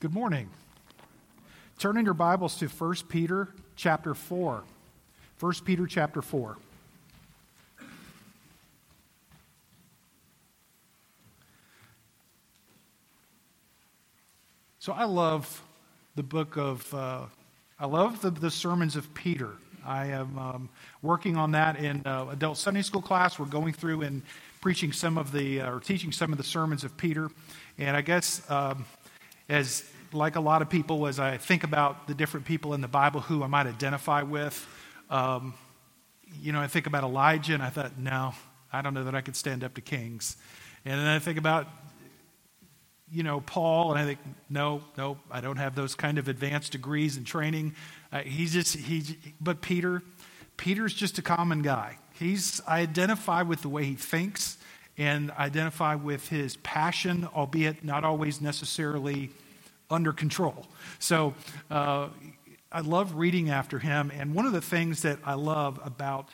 Good morning. Turn in your Bibles to 1 Peter chapter 4. 1 Peter chapter 4. So I love the book of, uh, I love the, the sermons of Peter. I am um, working on that in uh, adult Sunday school class. We're going through and preaching some of the, uh, or teaching some of the sermons of Peter. And I guess um, as like a lot of people, as I think about the different people in the Bible who I might identify with, um, you know, I think about Elijah and I thought, no, I don't know that I could stand up to kings. And then I think about, you know, Paul, and I think, no, no, I don't have those kind of advanced degrees and training. Uh, he's just, he, but Peter, Peter's just a common guy. He's, I identify with the way he thinks and identify with his passion, albeit not always necessarily under control. So uh, I love reading after him. And one of the things that I love about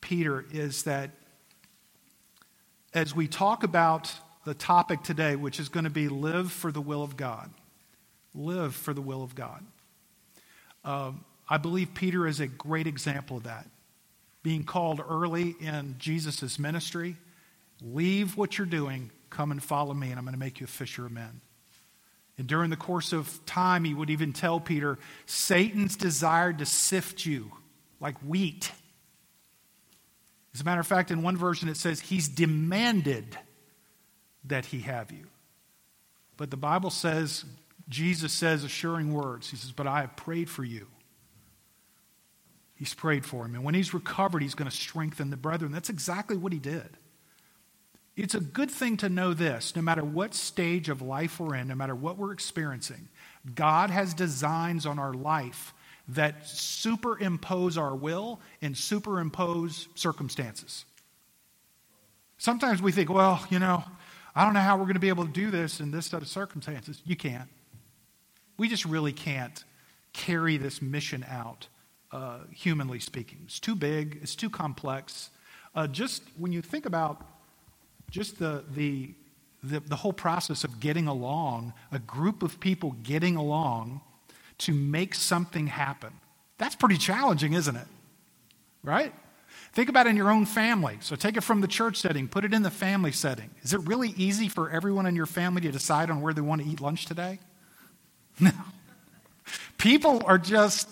Peter is that as we talk about the topic today, which is going to be live for the will of God, live for the will of God. Um, I believe Peter is a great example of that. Being called early in Jesus' ministry, leave what you're doing, come and follow me, and I'm going to make you a fisher of men. And during the course of time, he would even tell Peter, Satan's desired to sift you like wheat. As a matter of fact, in one version it says, He's demanded that he have you. But the Bible says, Jesus says assuring words. He says, But I have prayed for you. He's prayed for him. And when he's recovered, he's going to strengthen the brethren. That's exactly what he did. It's a good thing to know this no matter what stage of life we're in, no matter what we're experiencing, God has designs on our life that superimpose our will and superimpose circumstances. Sometimes we think, well, you know, I don't know how we're going to be able to do this in this set of circumstances. You can't. We just really can't carry this mission out, uh, humanly speaking. It's too big, it's too complex. Uh, just when you think about just the, the, the, the whole process of getting along, a group of people getting along to make something happen. That's pretty challenging, isn't it? Right? Think about it in your own family. So take it from the church setting, put it in the family setting. Is it really easy for everyone in your family to decide on where they want to eat lunch today? No. People are just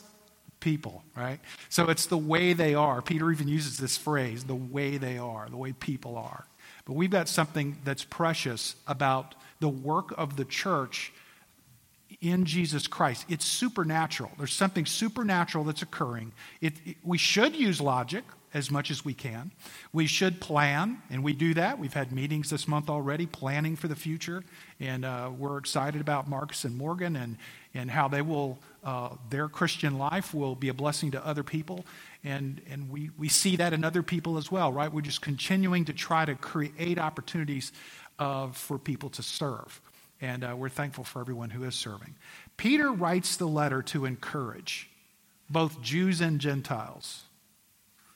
people, right? So it's the way they are. Peter even uses this phrase the way they are, the way people are. But we've got something that's precious about the work of the church in Jesus Christ. It's supernatural. There's something supernatural that's occurring. It, it, we should use logic as much as we can. We should plan, and we do that. We've had meetings this month already planning for the future, and uh, we're excited about Marcus and Morgan and, and how they will, uh, their Christian life will be a blessing to other people. And, and we, we see that in other people as well, right? We're just continuing to try to create opportunities uh, for people to serve. And uh, we're thankful for everyone who is serving. Peter writes the letter to encourage both Jews and Gentiles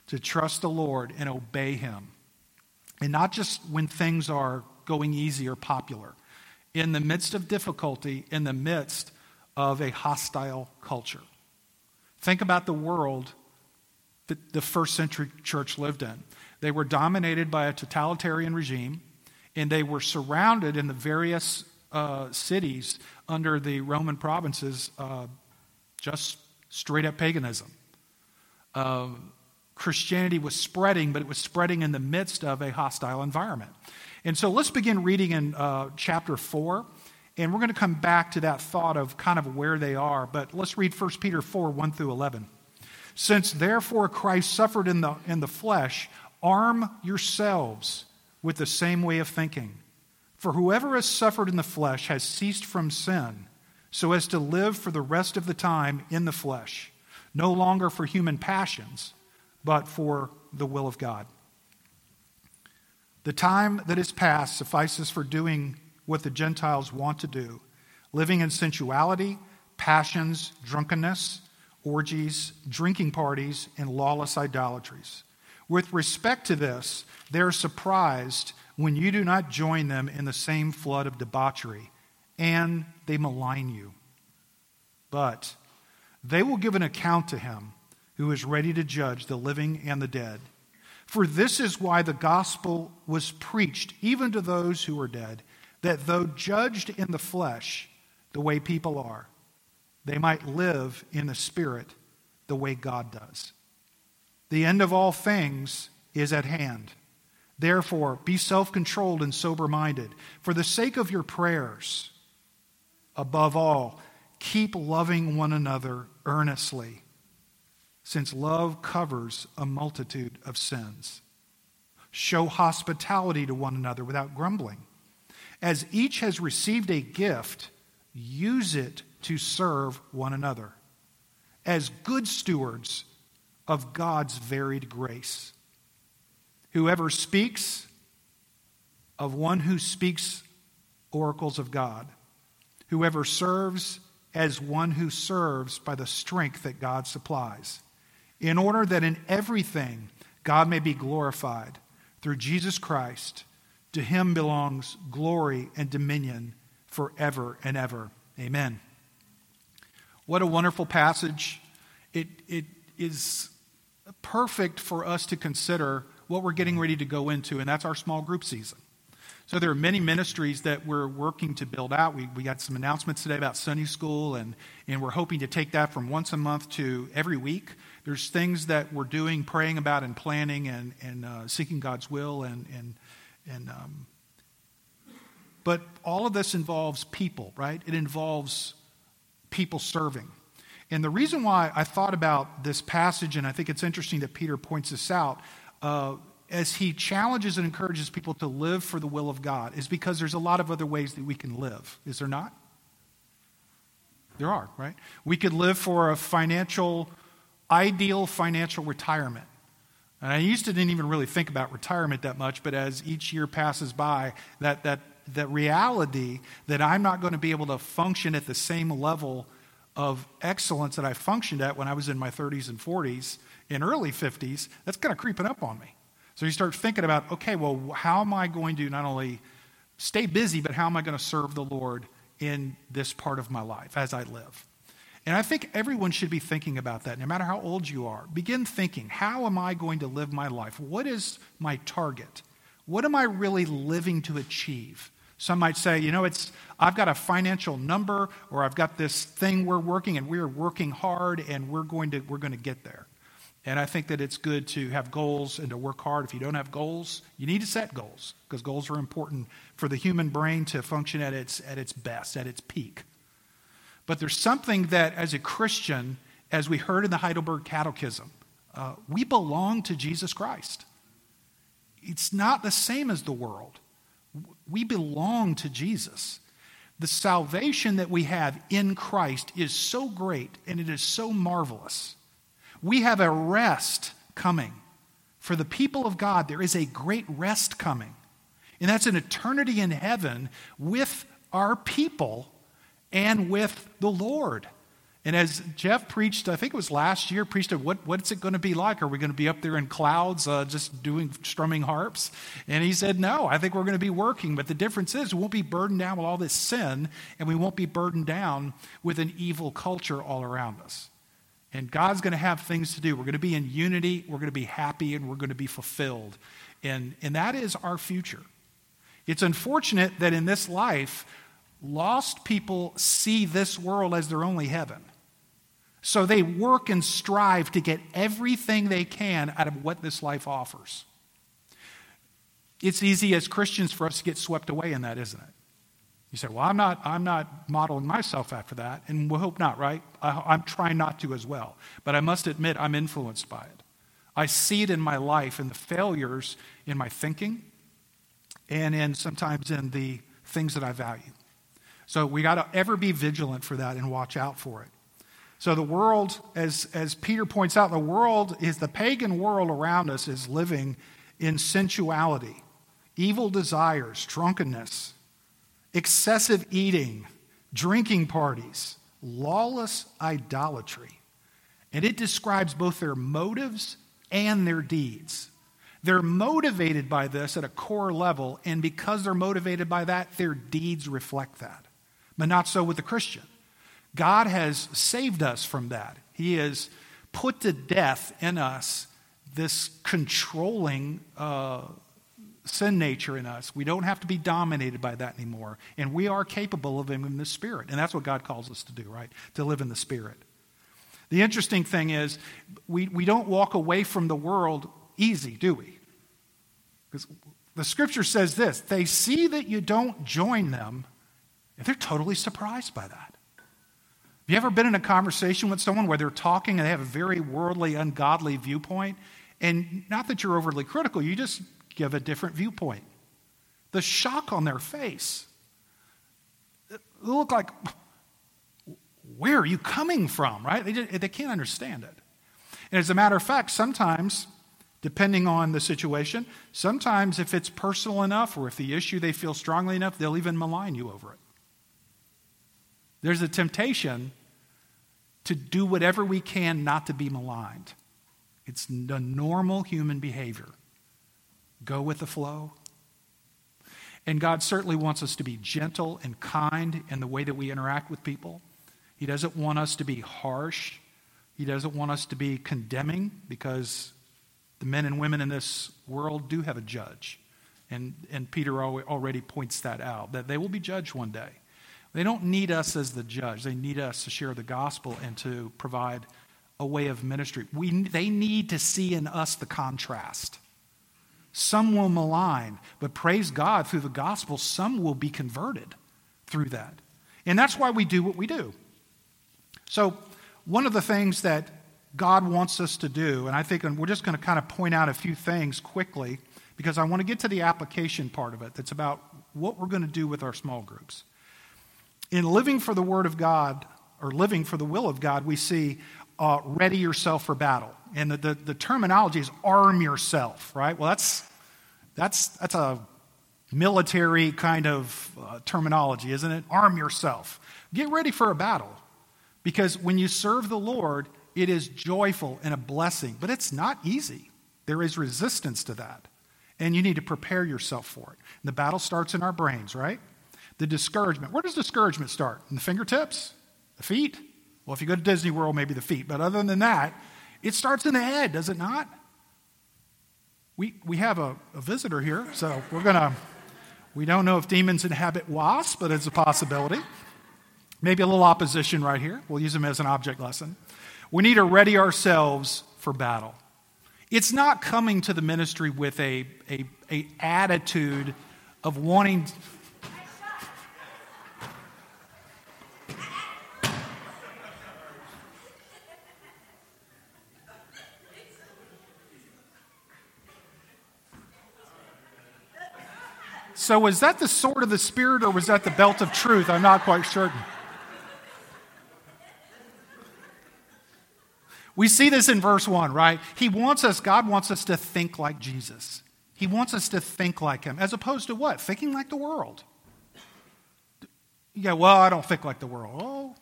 to trust the Lord and obey Him. And not just when things are going easy or popular, in the midst of difficulty, in the midst of a hostile culture. Think about the world that the first century church lived in. They were dominated by a totalitarian regime, and they were surrounded in the various uh, cities under the Roman provinces uh, just straight up paganism. Uh, Christianity was spreading, but it was spreading in the midst of a hostile environment. And so let's begin reading in uh, chapter 4. And we're going to come back to that thought of kind of where they are. But let's read 1 Peter 4 1 through 11. Since therefore Christ suffered in the, in the flesh, arm yourselves with the same way of thinking. For whoever has suffered in the flesh has ceased from sin, so as to live for the rest of the time in the flesh, no longer for human passions, but for the will of God. The time that is past suffices for doing what the Gentiles want to do, living in sensuality, passions, drunkenness, orgies, drinking parties, and lawless idolatries. With respect to this, they are surprised when you do not join them in the same flood of debauchery, and they malign you. But they will give an account to him who is ready to judge the living and the dead. For this is why the gospel was preached even to those who are dead, that though judged in the flesh, the way people are, they might live in the spirit the way God does. The end of all things is at hand. Therefore, be self controlled and sober minded. For the sake of your prayers, above all, keep loving one another earnestly, since love covers a multitude of sins. Show hospitality to one another without grumbling. As each has received a gift, use it to serve one another as good stewards of God's varied grace. Whoever speaks, of one who speaks oracles of God. Whoever serves, as one who serves by the strength that God supplies, in order that in everything God may be glorified through Jesus Christ. To him belongs glory and dominion forever and ever. Amen. What a wonderful passage. It, it is perfect for us to consider what we're getting ready to go into, and that's our small group season. So there are many ministries that we're working to build out. We, we got some announcements today about Sunday school, and, and we're hoping to take that from once a month to every week. There's things that we're doing, praying about, and planning, and, and uh, seeking God's will. And, and, and, um, but all of this involves people, right? It involves people serving. And the reason why I thought about this passage, and I think it's interesting that Peter points this out, uh, as he challenges and encourages people to live for the will of God is because there's a lot of other ways that we can live. Is there not? There are, right? We could live for a financial, ideal financial retirement. And I used to didn't even really think about retirement that much, but as each year passes by, that, that, that reality that I'm not going to be able to function at the same level of excellence that I functioned at when I was in my 30s and 40s and early 50s, that's kind of creeping up on me. So you start thinking about, okay, well, how am I going to not only stay busy, but how am I going to serve the Lord in this part of my life as I live? And I think everyone should be thinking about that, no matter how old you are. Begin thinking, how am I going to live my life? What is my target? What am I really living to achieve? Some might say, you know, it's I've got a financial number or I've got this thing we're working and we're working hard and we're going to we're going to get there. And I think that it's good to have goals and to work hard. If you don't have goals, you need to set goals because goals are important for the human brain to function at its, at its best, at its peak. But there's something that, as a Christian, as we heard in the Heidelberg Catechism, uh, we belong to Jesus Christ. It's not the same as the world. We belong to Jesus. The salvation that we have in Christ is so great and it is so marvelous we have a rest coming. For the people of God, there is a great rest coming. And that's an eternity in heaven with our people and with the Lord. And as Jeff preached, I think it was last year, preached what, what's it going to be like? Are we going to be up there in clouds uh, just doing strumming harps? And he said, no, I think we're going to be working. But the difference is we won't be burdened down with all this sin, and we won't be burdened down with an evil culture all around us. And God's going to have things to do. We're going to be in unity, we're going to be happy, and we're going to be fulfilled. And, and that is our future. It's unfortunate that in this life, lost people see this world as their only heaven. So they work and strive to get everything they can out of what this life offers. It's easy as Christians for us to get swept away in that, isn't it? You say, well, I'm not, I'm not modeling myself after that, and we hope not, right? I, am trying not to as well. But I must admit, I'm influenced by it. I see it in my life, in the failures in my thinking, and in sometimes in the things that I value. So we got to ever be vigilant for that and watch out for it. So the world, as, as Peter points out, the world is the pagan world around us is living in sensuality, evil desires, drunkenness, excessive eating, drinking parties, lawless idolatry. And it describes both their motives and their deeds. They're motivated by this at a core level, and because they're motivated by that, their deeds reflect that. But not so with the Christian. God has saved us from that. He has put to death in us this controlling uh, sin nature in us. We don't have to be dominated by that anymore. And we are capable of living in the Spirit. And that's what God calls us to do, right? To live in the Spirit. The interesting thing is, we, we don't walk away from the world easy, do we? Because the scripture says this they see that you don't join them, and they're totally surprised by that. Have you ever been in a conversation with someone where they're talking and they have a very worldly, ungodly viewpoint? And not that you're overly critical, you just give a different viewpoint. The shock on their face. It look like, where are you coming from, right? They, just, they can't understand it. And as a matter of fact, sometimes, depending on the situation, sometimes if it's personal enough or if the issue they feel strongly enough, they'll even malign you over it. There's a temptation to do whatever we can not to be maligned. It's the normal human behavior. Go with the flow. And God certainly wants us to be gentle and kind in the way that we interact with people. He doesn't want us to be harsh. He doesn't want us to be condemning because the men and women in this world do have a judge. And, and Peter already points that out, that they will be judged one day. They don't need us as the judge. They need us to share the gospel and to provide a way of ministry. We, they need to see in us the contrast. Some will malign, but praise God, through the gospel, some will be converted through that. And that's why we do what we do. So, one of the things that God wants us to do, and I think we're just going to kind of point out a few things quickly because I want to get to the application part of it that's about what we're going to do with our small groups. In living for the Word of God, or living for the will of God, we see uh, ready yourself for battle. And the, the, the, terminology is arm yourself, right? Well, that's, that's, that's a military kind of uh, terminology, isn't it? Arm yourself. Get ready for a battle. Because when you serve the Lord, it is joyful and a blessing, but it's not easy. There is resistance to that. And you need to prepare yourself for it. And the battle starts in our brains, right? The discouragement. Where does discouragement start? In the fingertips? The feet? Well, if you go to Disney World, maybe the feet. But other than that, it starts in the head, does it not? We, we have a, a visitor here, so we're going to, we don't know if demons inhabit wasps, but it's a possibility. Maybe a little opposition right here. We'll use them as an object lesson. We need to ready ourselves for battle. It's not coming to the ministry with a, a, a attitude of wanting So, was that the sword of the Spirit or was that the belt of truth? I'm not quite certain. We see this in verse 1, right? He wants us, God wants us to think like Jesus. He wants us to think like Him, as opposed to what? Thinking like the world. Yeah, well, I don't think like the world. Oh,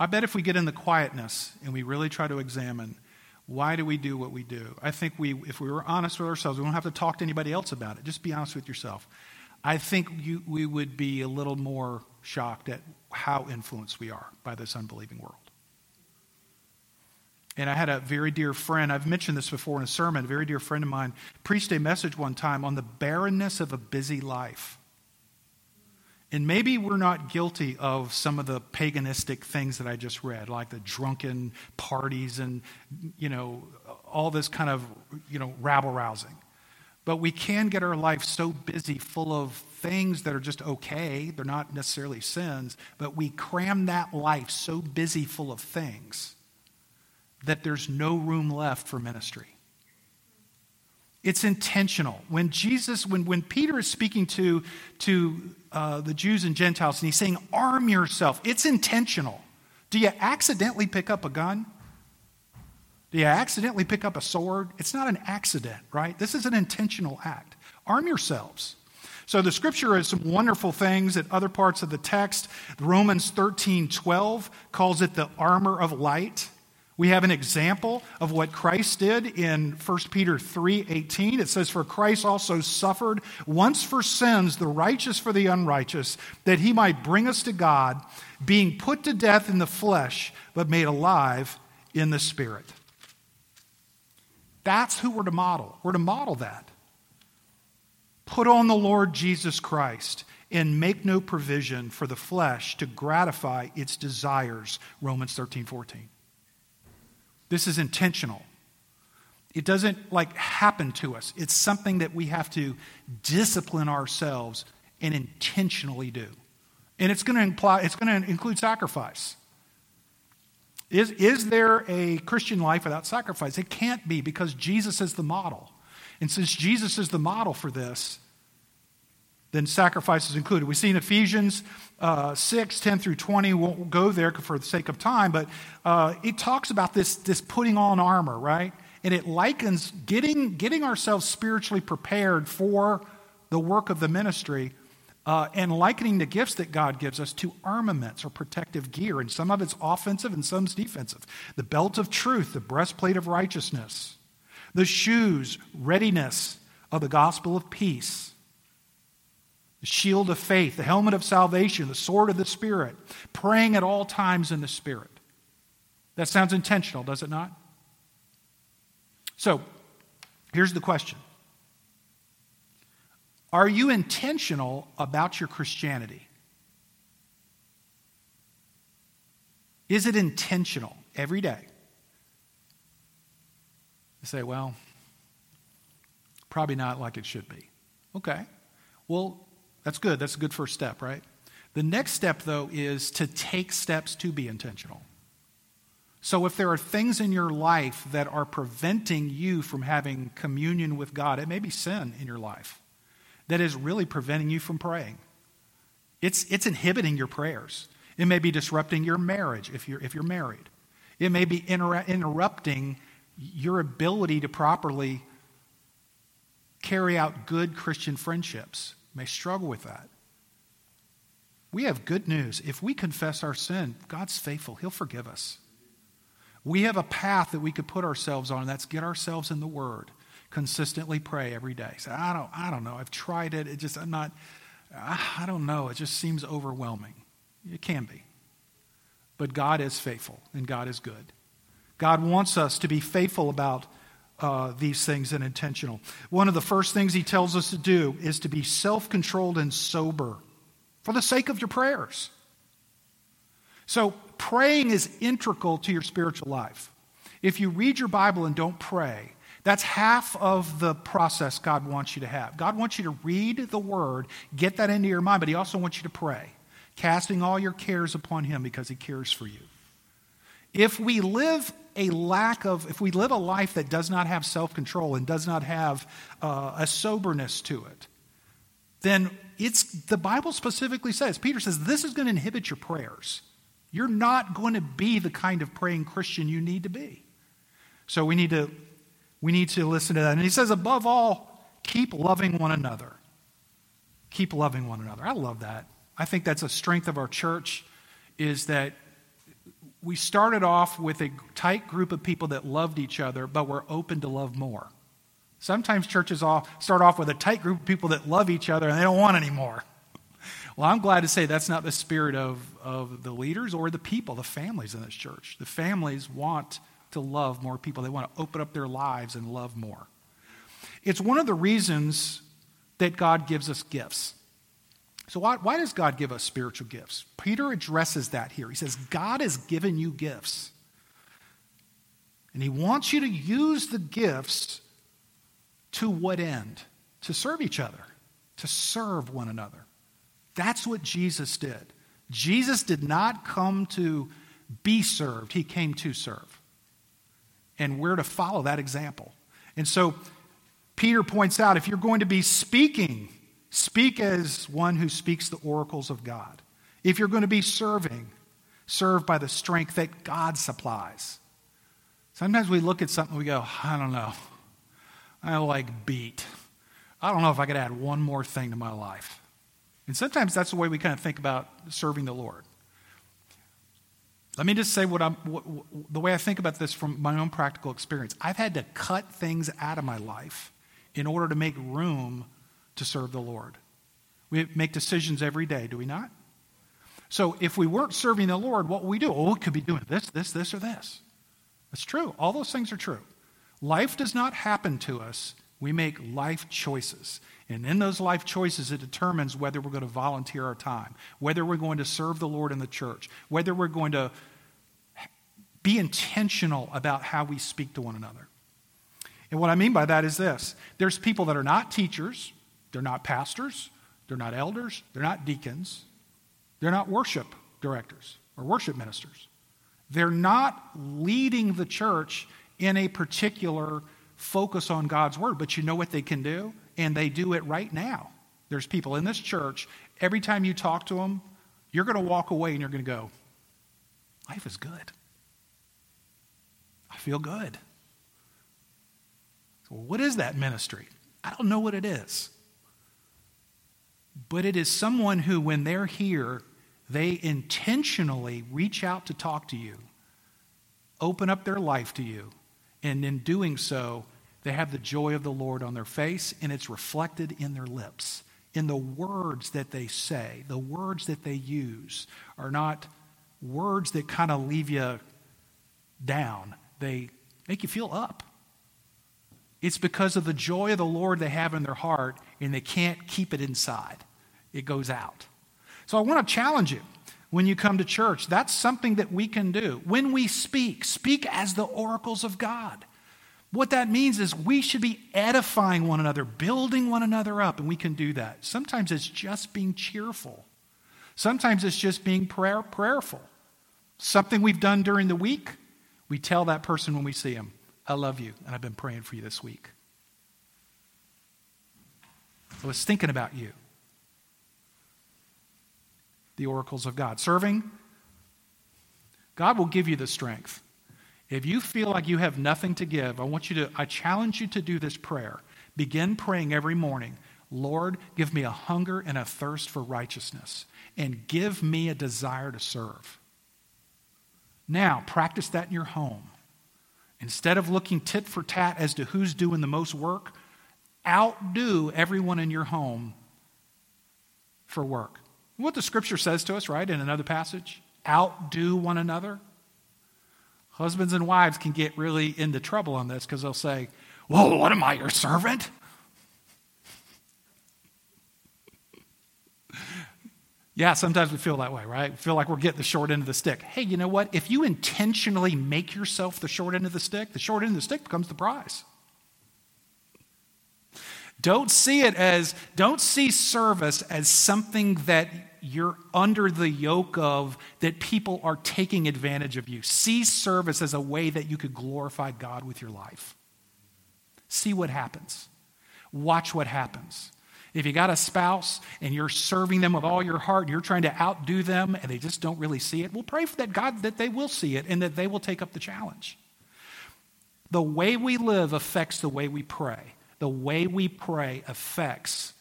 I bet if we get in the quietness and we really try to examine why do we do what we do? I think we, if we were honest with ourselves, we don't have to talk to anybody else about it. Just be honest with yourself. I think you, we would be a little more shocked at how influenced we are by this unbelieving world. And I had a very dear friend, I've mentioned this before in a sermon, a very dear friend of mine preached a message one time on the barrenness of a busy life. And maybe we're not guilty of some of the paganistic things that I just read, like the drunken parties and, you know, all this kind of, you know, rabble rousing. But we can get our life so busy, full of things that are just okay. They're not necessarily sins, but we cram that life so busy, full of things, that there's no room left for ministry. It's intentional. When Jesus, when, when Peter is speaking to, to uh, the Jews and Gentiles and he's saying, arm yourself, it's intentional. Do you accidentally pick up a gun? Do you accidentally pick up a sword? It's not an accident, right? This is an intentional act. Arm yourselves. So the scripture has some wonderful things at other parts of the text. Romans 13 12 calls it the armor of light. We have an example of what Christ did in 1 Peter 3:18. It says for Christ also suffered once for sins, the righteous for the unrighteous, that he might bring us to God, being put to death in the flesh, but made alive in the spirit. That's who we're to model. We're to model that. Put on the Lord Jesus Christ and make no provision for the flesh to gratify its desires. Romans 13, 14. This is intentional. It doesn't like happen to us. It's something that we have to discipline ourselves and intentionally do. And it's going to imply it's going to include sacrifice. Is, is there a Christian life without sacrifice? It can't be because Jesus is the model. And since Jesus is the model for this, then sacrifice is included. We see in Ephesians uh, 6, 10 through 20, we won't go there for the sake of time, but uh, it talks about this, this putting on armor, right? And it likens getting, getting ourselves spiritually prepared for the work of the ministry uh, and likening the gifts that God gives us to armaments or protective gear. And some of it's offensive and some's defensive. The belt of truth, the breastplate of righteousness, the shoes, readiness of the gospel of peace the shield of faith, the helmet of salvation, the sword of the Spirit, praying at all times in the Spirit. That sounds intentional, does it not? So, here's the question Are you intentional about your Christianity? Is it intentional every day? You say, well, probably not like it should be. Okay. Well, that's good. That's a good first step, right? The next step, though, is to take steps to be intentional. So, if there are things in your life that are preventing you from having communion with God, it may be sin in your life that is really preventing you from praying. It's, it's inhibiting your prayers. It may be disrupting your marriage if you're, if you're married. It may be inter- interrupting your ability to properly carry out good Christian friendships may struggle with that. We have good news. If we confess our sin, God's faithful. He'll forgive us. We have a path that we could put ourselves on, and that's get ourselves in the Word. Consistently pray every day. Say, I don't, I don't know. I've tried it. It just, I'm not, I don't know. It just seems overwhelming. It can be. But God is faithful, and God is good. God wants us to be faithful about uh, these things and intentional. One of the first things he tells us to do is to be self controlled and sober for the sake of your prayers. So, praying is integral to your spiritual life. If you read your Bible and don't pray, that's half of the process God wants you to have. God wants you to read the Word, get that into your mind, but He also wants you to pray, casting all your cares upon Him because He cares for you. If we live a lack of, if we live a life that does not have self control and does not have uh, a soberness to it, then it's, the Bible specifically says, Peter says, this is going to inhibit your prayers. You're not going to be the kind of praying Christian you need to be. So we need to, we need to listen to that. And he says, above all, keep loving one another. Keep loving one another. I love that. I think that's a strength of our church is that we started off with a tight group of people that loved each other, but were open to love more. Sometimes churches start off with a tight group of people that love each other and they don't want any more. Well, I'm glad to say that's not the spirit of, of the leaders or the people, the families in this church. The families want to love more people, they want to open up their lives and love more. It's one of the reasons that God gives us gifts. So, why, why does God give us spiritual gifts? Peter addresses that here. He says, God has given you gifts. And he wants you to use the gifts to what end? To serve each other, to serve one another. That's what Jesus did. Jesus did not come to be served, he came to serve. And we're to follow that example. And so, Peter points out if you're going to be speaking, speak as one who speaks the oracles of God. If you're going to be serving, serve by the strength that God supplies. Sometimes we look at something we go, I don't know. I like beat. I don't know if I could add one more thing to my life. And sometimes that's the way we kind of think about serving the Lord. Let me just say what I'm, what, the way I think about this from my own practical experience. I've had to cut things out of my life in order to make room to serve the Lord. We make decisions every day, do we not? So if we weren't serving the Lord, what would we do? Oh, we could be doing this, this, this, or this. That's true. All those things are true. Life does not happen to us. We make life choices. And in those life choices, it determines whether we're going to volunteer our time, whether we're going to serve the Lord in the church, whether we're going to be intentional about how we speak to one another. And what I mean by that is this there's people that are not teachers, they're not pastors, they're not elders, they're not deacons, they're not worship directors or worship ministers. They're not leading the church in a particular focus on God's word, but you know what they can do? And they do it right now. There's people in this church, every time you talk to them, you're going to walk away and you're going to go, Life is good. I feel good. So what is that ministry? I don't know what it is. But it is someone who, when they're here, they intentionally reach out to talk to you, open up their life to you, and in doing so, they have the joy of the Lord on their face, and it's reflected in their lips. In the words that they say, the words that they use are not words that kind of leave you down, they make you feel up. It's because of the joy of the Lord they have in their heart, and they can't keep it inside. It goes out. So I want to challenge you when you come to church. That's something that we can do. When we speak, speak as the oracles of God. What that means is we should be edifying one another, building one another up, and we can do that. Sometimes it's just being cheerful. Sometimes it's just being prayer, prayerful. Something we've done during the week, we tell that person when we see them, I love you, and I've been praying for you this week. I was thinking about you. The oracles of God. Serving, God will give you the strength. If you feel like you have nothing to give, I want you to, I challenge you to do this prayer. Begin praying every morning Lord, give me a hunger and a thirst for righteousness, and give me a desire to serve. Now, practice that in your home. Instead of looking tit for tat as to who's doing the most work, outdo everyone in your home for work. What the scripture says to us, right, in another passage outdo one another. Husbands and wives can get really into trouble on this because they'll say, Well, what am I, your servant? Yeah, sometimes we feel that way, right? We feel like we're getting the short end of the stick. Hey, you know what? If you intentionally make yourself the short end of the stick, the short end of the stick becomes the prize. Don't see it as, don't see service as something that you're under the yoke of, that people are taking advantage of you. See service as a way that you could glorify God with your life. See what happens. Watch what happens. If you got a spouse and you're serving them with all your heart and you're trying to outdo them and they just don't really see it, well, pray for that God that they will see it and that they will take up the challenge. The way we live affects the way we pray. The way we pray affects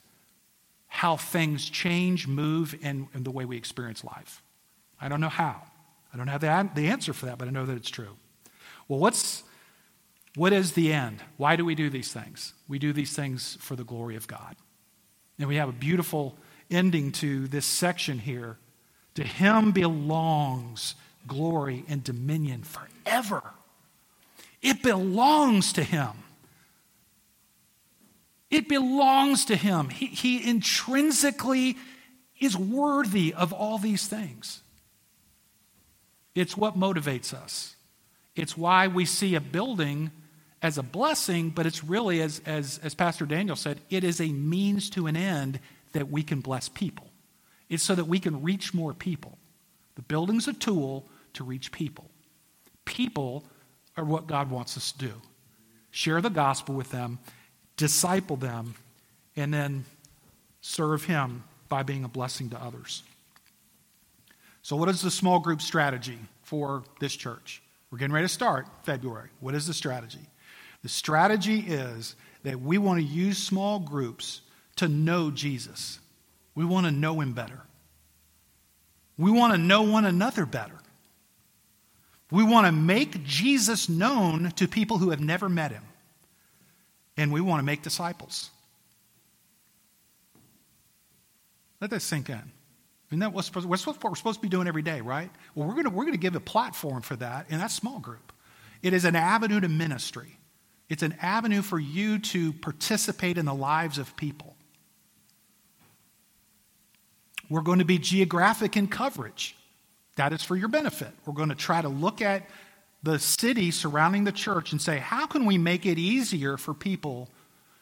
how things change, move, and, and the way we experience life. I don't know how. I don't have the, the answer for that, but I know that it's true. Well, what's, what is the end? Why do we do these things? We do these things for the glory of God. And we have a beautiful ending to this section here. To him belongs glory and dominion forever. It belongs to him. It belongs to him. He, he intrinsically is worthy of all these things. It's what motivates us. It's why we see a building as a blessing, but it's really, as, as, as Pastor Daniel said, it is a means to an end that we can bless people. It's so that we can reach more people. The building's a tool to reach people. People are what God wants us to do. Share the gospel with them, disciple them, and then serve Him by being a blessing to others. So, what is the small group strategy for this church? We're getting ready to start February. What is the strategy? The strategy is that we want to use small groups to know Jesus. We want to know him better. We want to know one another better. We want to make Jesus known to people who have never met him. And we want to make disciples. Let that sink in. Isn't that what's, what's what we're supposed to be doing every day, right? Well, we're going we're to give a platform for that, and that's small group. It is an avenue to ministry, it's an avenue for you to participate in the lives of people. We're going to be geographic in coverage. That is for your benefit. We're going to try to look at the city surrounding the church and say, how can we make it easier for people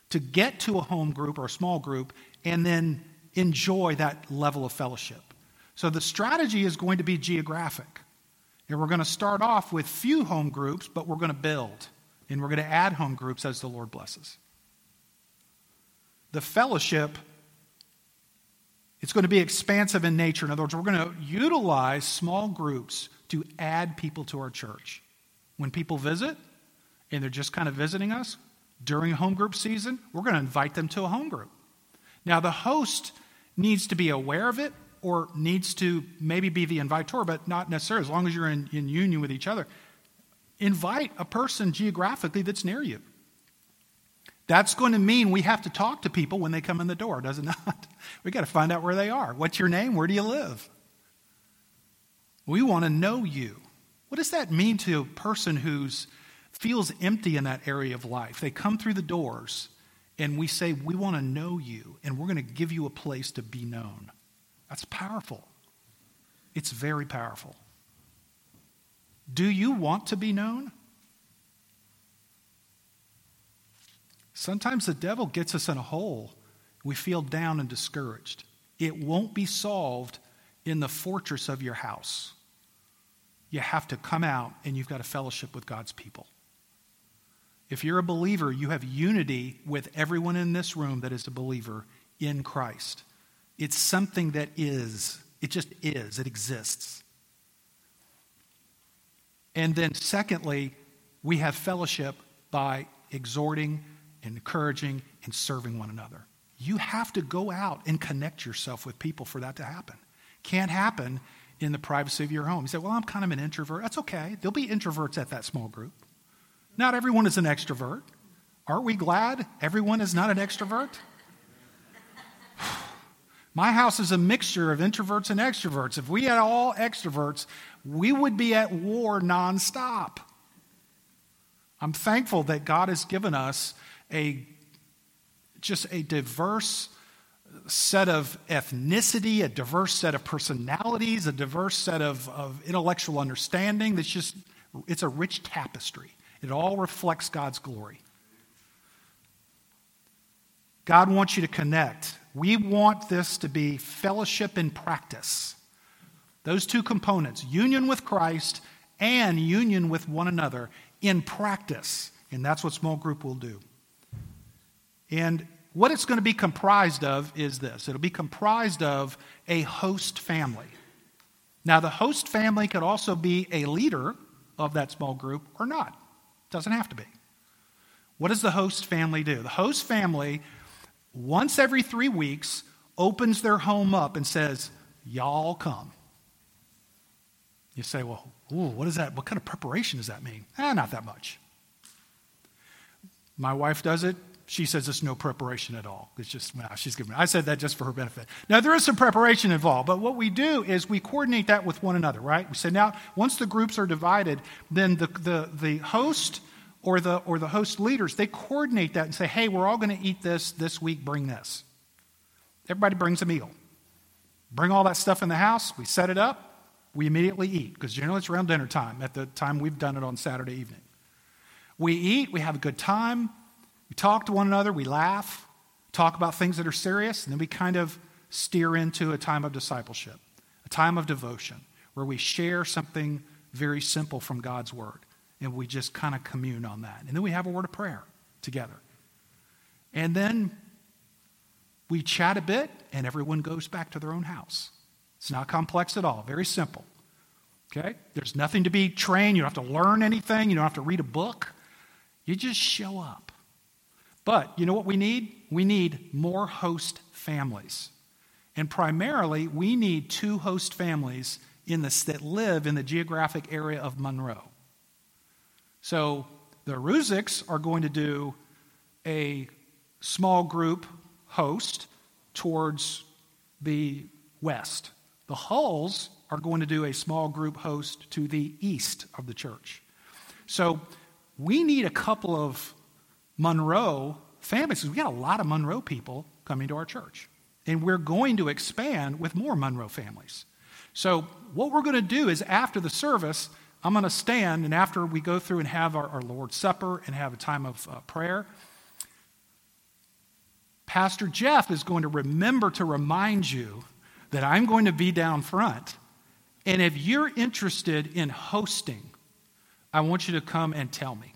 to get to a home group or a small group and then enjoy that level of fellowship. So the strategy is going to be geographic. And we're going to start off with few home groups, but we're going to build. And we're going to add home groups as the Lord blesses. The fellowship, it's going to be expansive in nature. In other words, we're going to utilize small groups to add people to our church. When people visit and they're just kind of visiting us during home group season, we're going to invite them to a home group. Now, the host needs to be aware of it or needs to maybe be the invitor, but not necessarily, as long as you're in, in union with each other. Invite a person geographically that's near you. That's going to mean we have to talk to people when they come in the door, does it not? We got to find out where they are. What's your name? Where do you live? We want to know you. What does that mean to a person who feels empty in that area of life? They come through the doors and we say, We want to know you, and we're going to give you a place to be known. That's powerful. It's very powerful. Do you want to be known? Sometimes the devil gets us in a hole. We feel down and discouraged. It won't be solved in the fortress of your house. You have to come out and you've got a fellowship with God's people. If you're a believer, you have unity with everyone in this room that is a believer in Christ. It's something that is, it just is, it exists. And then, secondly, we have fellowship by exhorting, and encouraging, and serving one another. You have to go out and connect yourself with people for that to happen. Can't happen in the privacy of your home. You say, Well, I'm kind of an introvert. That's okay. There'll be introverts at that small group. Not everyone is an extrovert. Aren't we glad everyone is not an extrovert? My house is a mixture of introverts and extroverts. If we had all extroverts, we would be at war nonstop. I'm thankful that God has given us a just a diverse set of ethnicity, a diverse set of personalities, a diverse set of, of intellectual understanding that's just it's a rich tapestry. It all reflects God's glory. God wants you to connect. We want this to be fellowship in practice. Those two components, union with Christ and union with one another in practice. And that's what small group will do. And what it's going to be comprised of is this it'll be comprised of a host family. Now, the host family could also be a leader of that small group or not. it Doesn't have to be. What does the host family do? The host family, once every three weeks, opens their home up and says, Y'all come. You say, Well, ooh, what is that? What kind of preparation does that mean? Ah, not that much. My wife does it. She says it's no preparation at all. It's just, wow, she's giving me. I said that just for her benefit. Now, there is some preparation involved, but what we do is we coordinate that with one another, right? We say, now, once the groups are divided, then the, the, the host or the, or the host leaders, they coordinate that and say, hey, we're all going to eat this this week, bring this. Everybody brings a meal. Bring all that stuff in the house, we set it up, we immediately eat, because generally it's around dinner time at the time we've done it on Saturday evening. We eat, we have a good time, we talk to one another, we laugh, talk about things that are serious, and then we kind of steer into a time of discipleship, a time of devotion, where we share something very simple from God's Word, and we just kind of commune on that. And then we have a word of prayer together. And then we chat a bit, and everyone goes back to their own house. It's not complex at all, very simple. Okay? There's nothing to be trained. You don't have to learn anything. You don't have to read a book. You just show up. But you know what we need? We need more host families. And primarily, we need two host families in this, that live in the geographic area of Monroe. So the Ruziks are going to do a small group host towards the west. The Hulls are going to do a small group host to the east of the church. So we need a couple of Monroe families. We got a lot of Monroe people coming to our church. And we're going to expand with more Monroe families. So, what we're going to do is after the service, I'm going to stand, and after we go through and have our, our Lord's Supper and have a time of uh, prayer, Pastor Jeff is going to remember to remind you that I'm going to be down front. And if you're interested in hosting, I want you to come and tell me.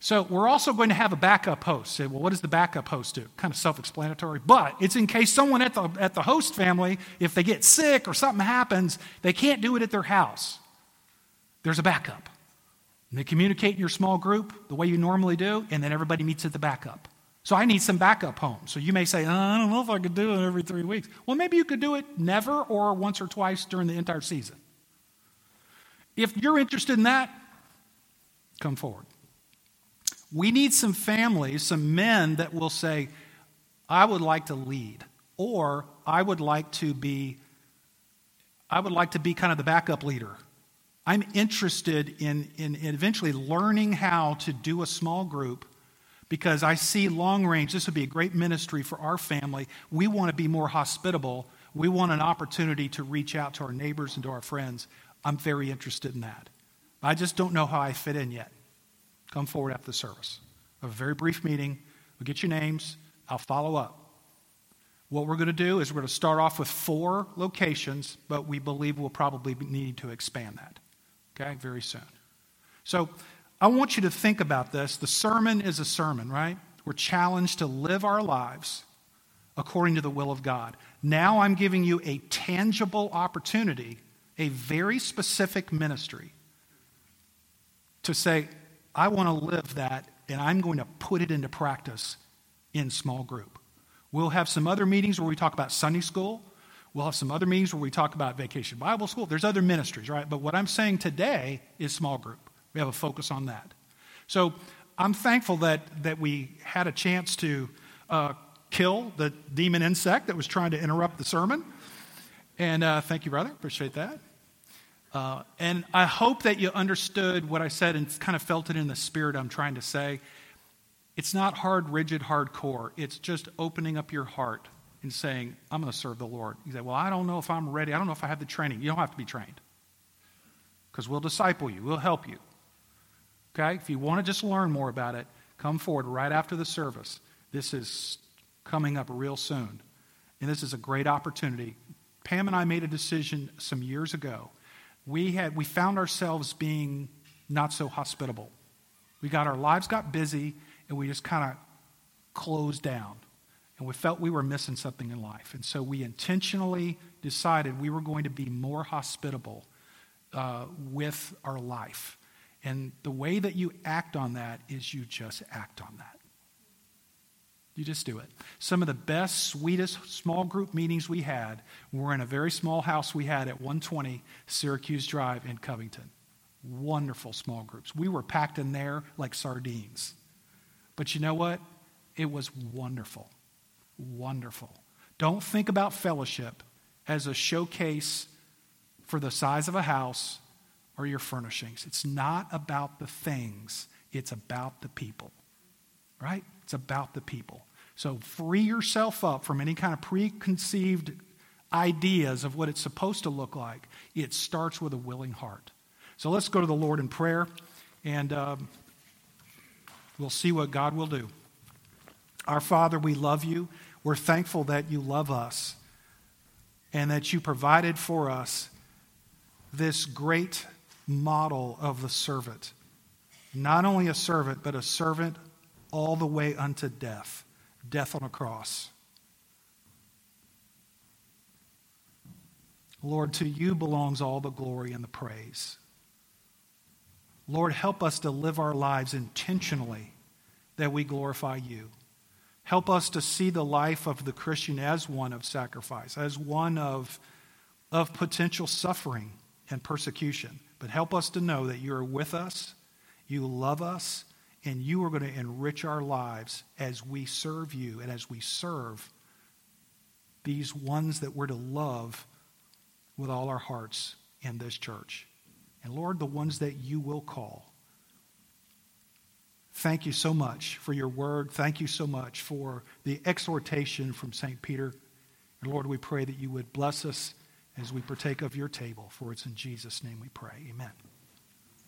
So we're also going to have a backup host. Say, well, what does the backup host do? Kind of self-explanatory, but it's in case someone at the at the host family, if they get sick or something happens, they can't do it at their house. There's a backup. And they communicate in your small group the way you normally do, and then everybody meets at the backup. So I need some backup homes. So you may say, oh, I don't know if I could do it every three weeks. Well, maybe you could do it never or once or twice during the entire season. If you're interested in that, come forward. We need some families, some men that will say, I would like to lead, or I would like to be, I would like to be kind of the backup leader. I'm interested in, in, in eventually learning how to do a small group because I see long range, this would be a great ministry for our family. We want to be more hospitable. We want an opportunity to reach out to our neighbors and to our friends. I'm very interested in that. I just don't know how I fit in yet. Come forward after the service. A very brief meeting. We'll get your names. I'll follow up. What we're going to do is we're going to start off with four locations, but we believe we'll probably need to expand that. Okay, very soon. So I want you to think about this. The sermon is a sermon, right? We're challenged to live our lives according to the will of God. Now I'm giving you a tangible opportunity, a very specific ministry to say, I want to live that, and I'm going to put it into practice in small group. We'll have some other meetings where we talk about Sunday school. We'll have some other meetings where we talk about vacation Bible school. There's other ministries, right? But what I'm saying today is small group. We have a focus on that. So I'm thankful that, that we had a chance to uh, kill the demon insect that was trying to interrupt the sermon. And uh, thank you, brother. Appreciate that. Uh, and I hope that you understood what I said and kind of felt it in the spirit I'm trying to say. It's not hard, rigid, hardcore. It's just opening up your heart and saying, I'm going to serve the Lord. You say, Well, I don't know if I'm ready. I don't know if I have the training. You don't have to be trained because we'll disciple you, we'll help you. Okay? If you want to just learn more about it, come forward right after the service. This is coming up real soon. And this is a great opportunity. Pam and I made a decision some years ago we, had, we found ourselves being not so hospitable. We got our lives got busy and we just kind of closed down. And we felt we were missing something in life. And so we intentionally decided we were going to be more hospitable uh, with our life. And the way that you act on that is you just act on that. You just do it. Some of the best, sweetest small group meetings we had were in a very small house we had at 120 Syracuse Drive in Covington. Wonderful small groups. We were packed in there like sardines. But you know what? It was wonderful. Wonderful. Don't think about fellowship as a showcase for the size of a house or your furnishings. It's not about the things, it's about the people. Right? It's about the people. So free yourself up from any kind of preconceived ideas of what it's supposed to look like. It starts with a willing heart. So let's go to the Lord in prayer, and um, we'll see what God will do. Our Father, we love you. We're thankful that you love us and that you provided for us this great model of the servant. Not only a servant, but a servant all the way unto death, death on a cross. Lord, to you belongs all the glory and the praise. Lord, help us to live our lives intentionally that we glorify you. Help us to see the life of the Christian as one of sacrifice, as one of, of potential suffering and persecution. But help us to know that you are with us, you love us, and you are going to enrich our lives as we serve you and as we serve these ones that we're to love with all our hearts in this church. And Lord, the ones that you will call. Thank you so much for your word. Thank you so much for the exhortation from St. Peter. And Lord, we pray that you would bless us as we partake of your table, for it's in Jesus' name we pray. Amen.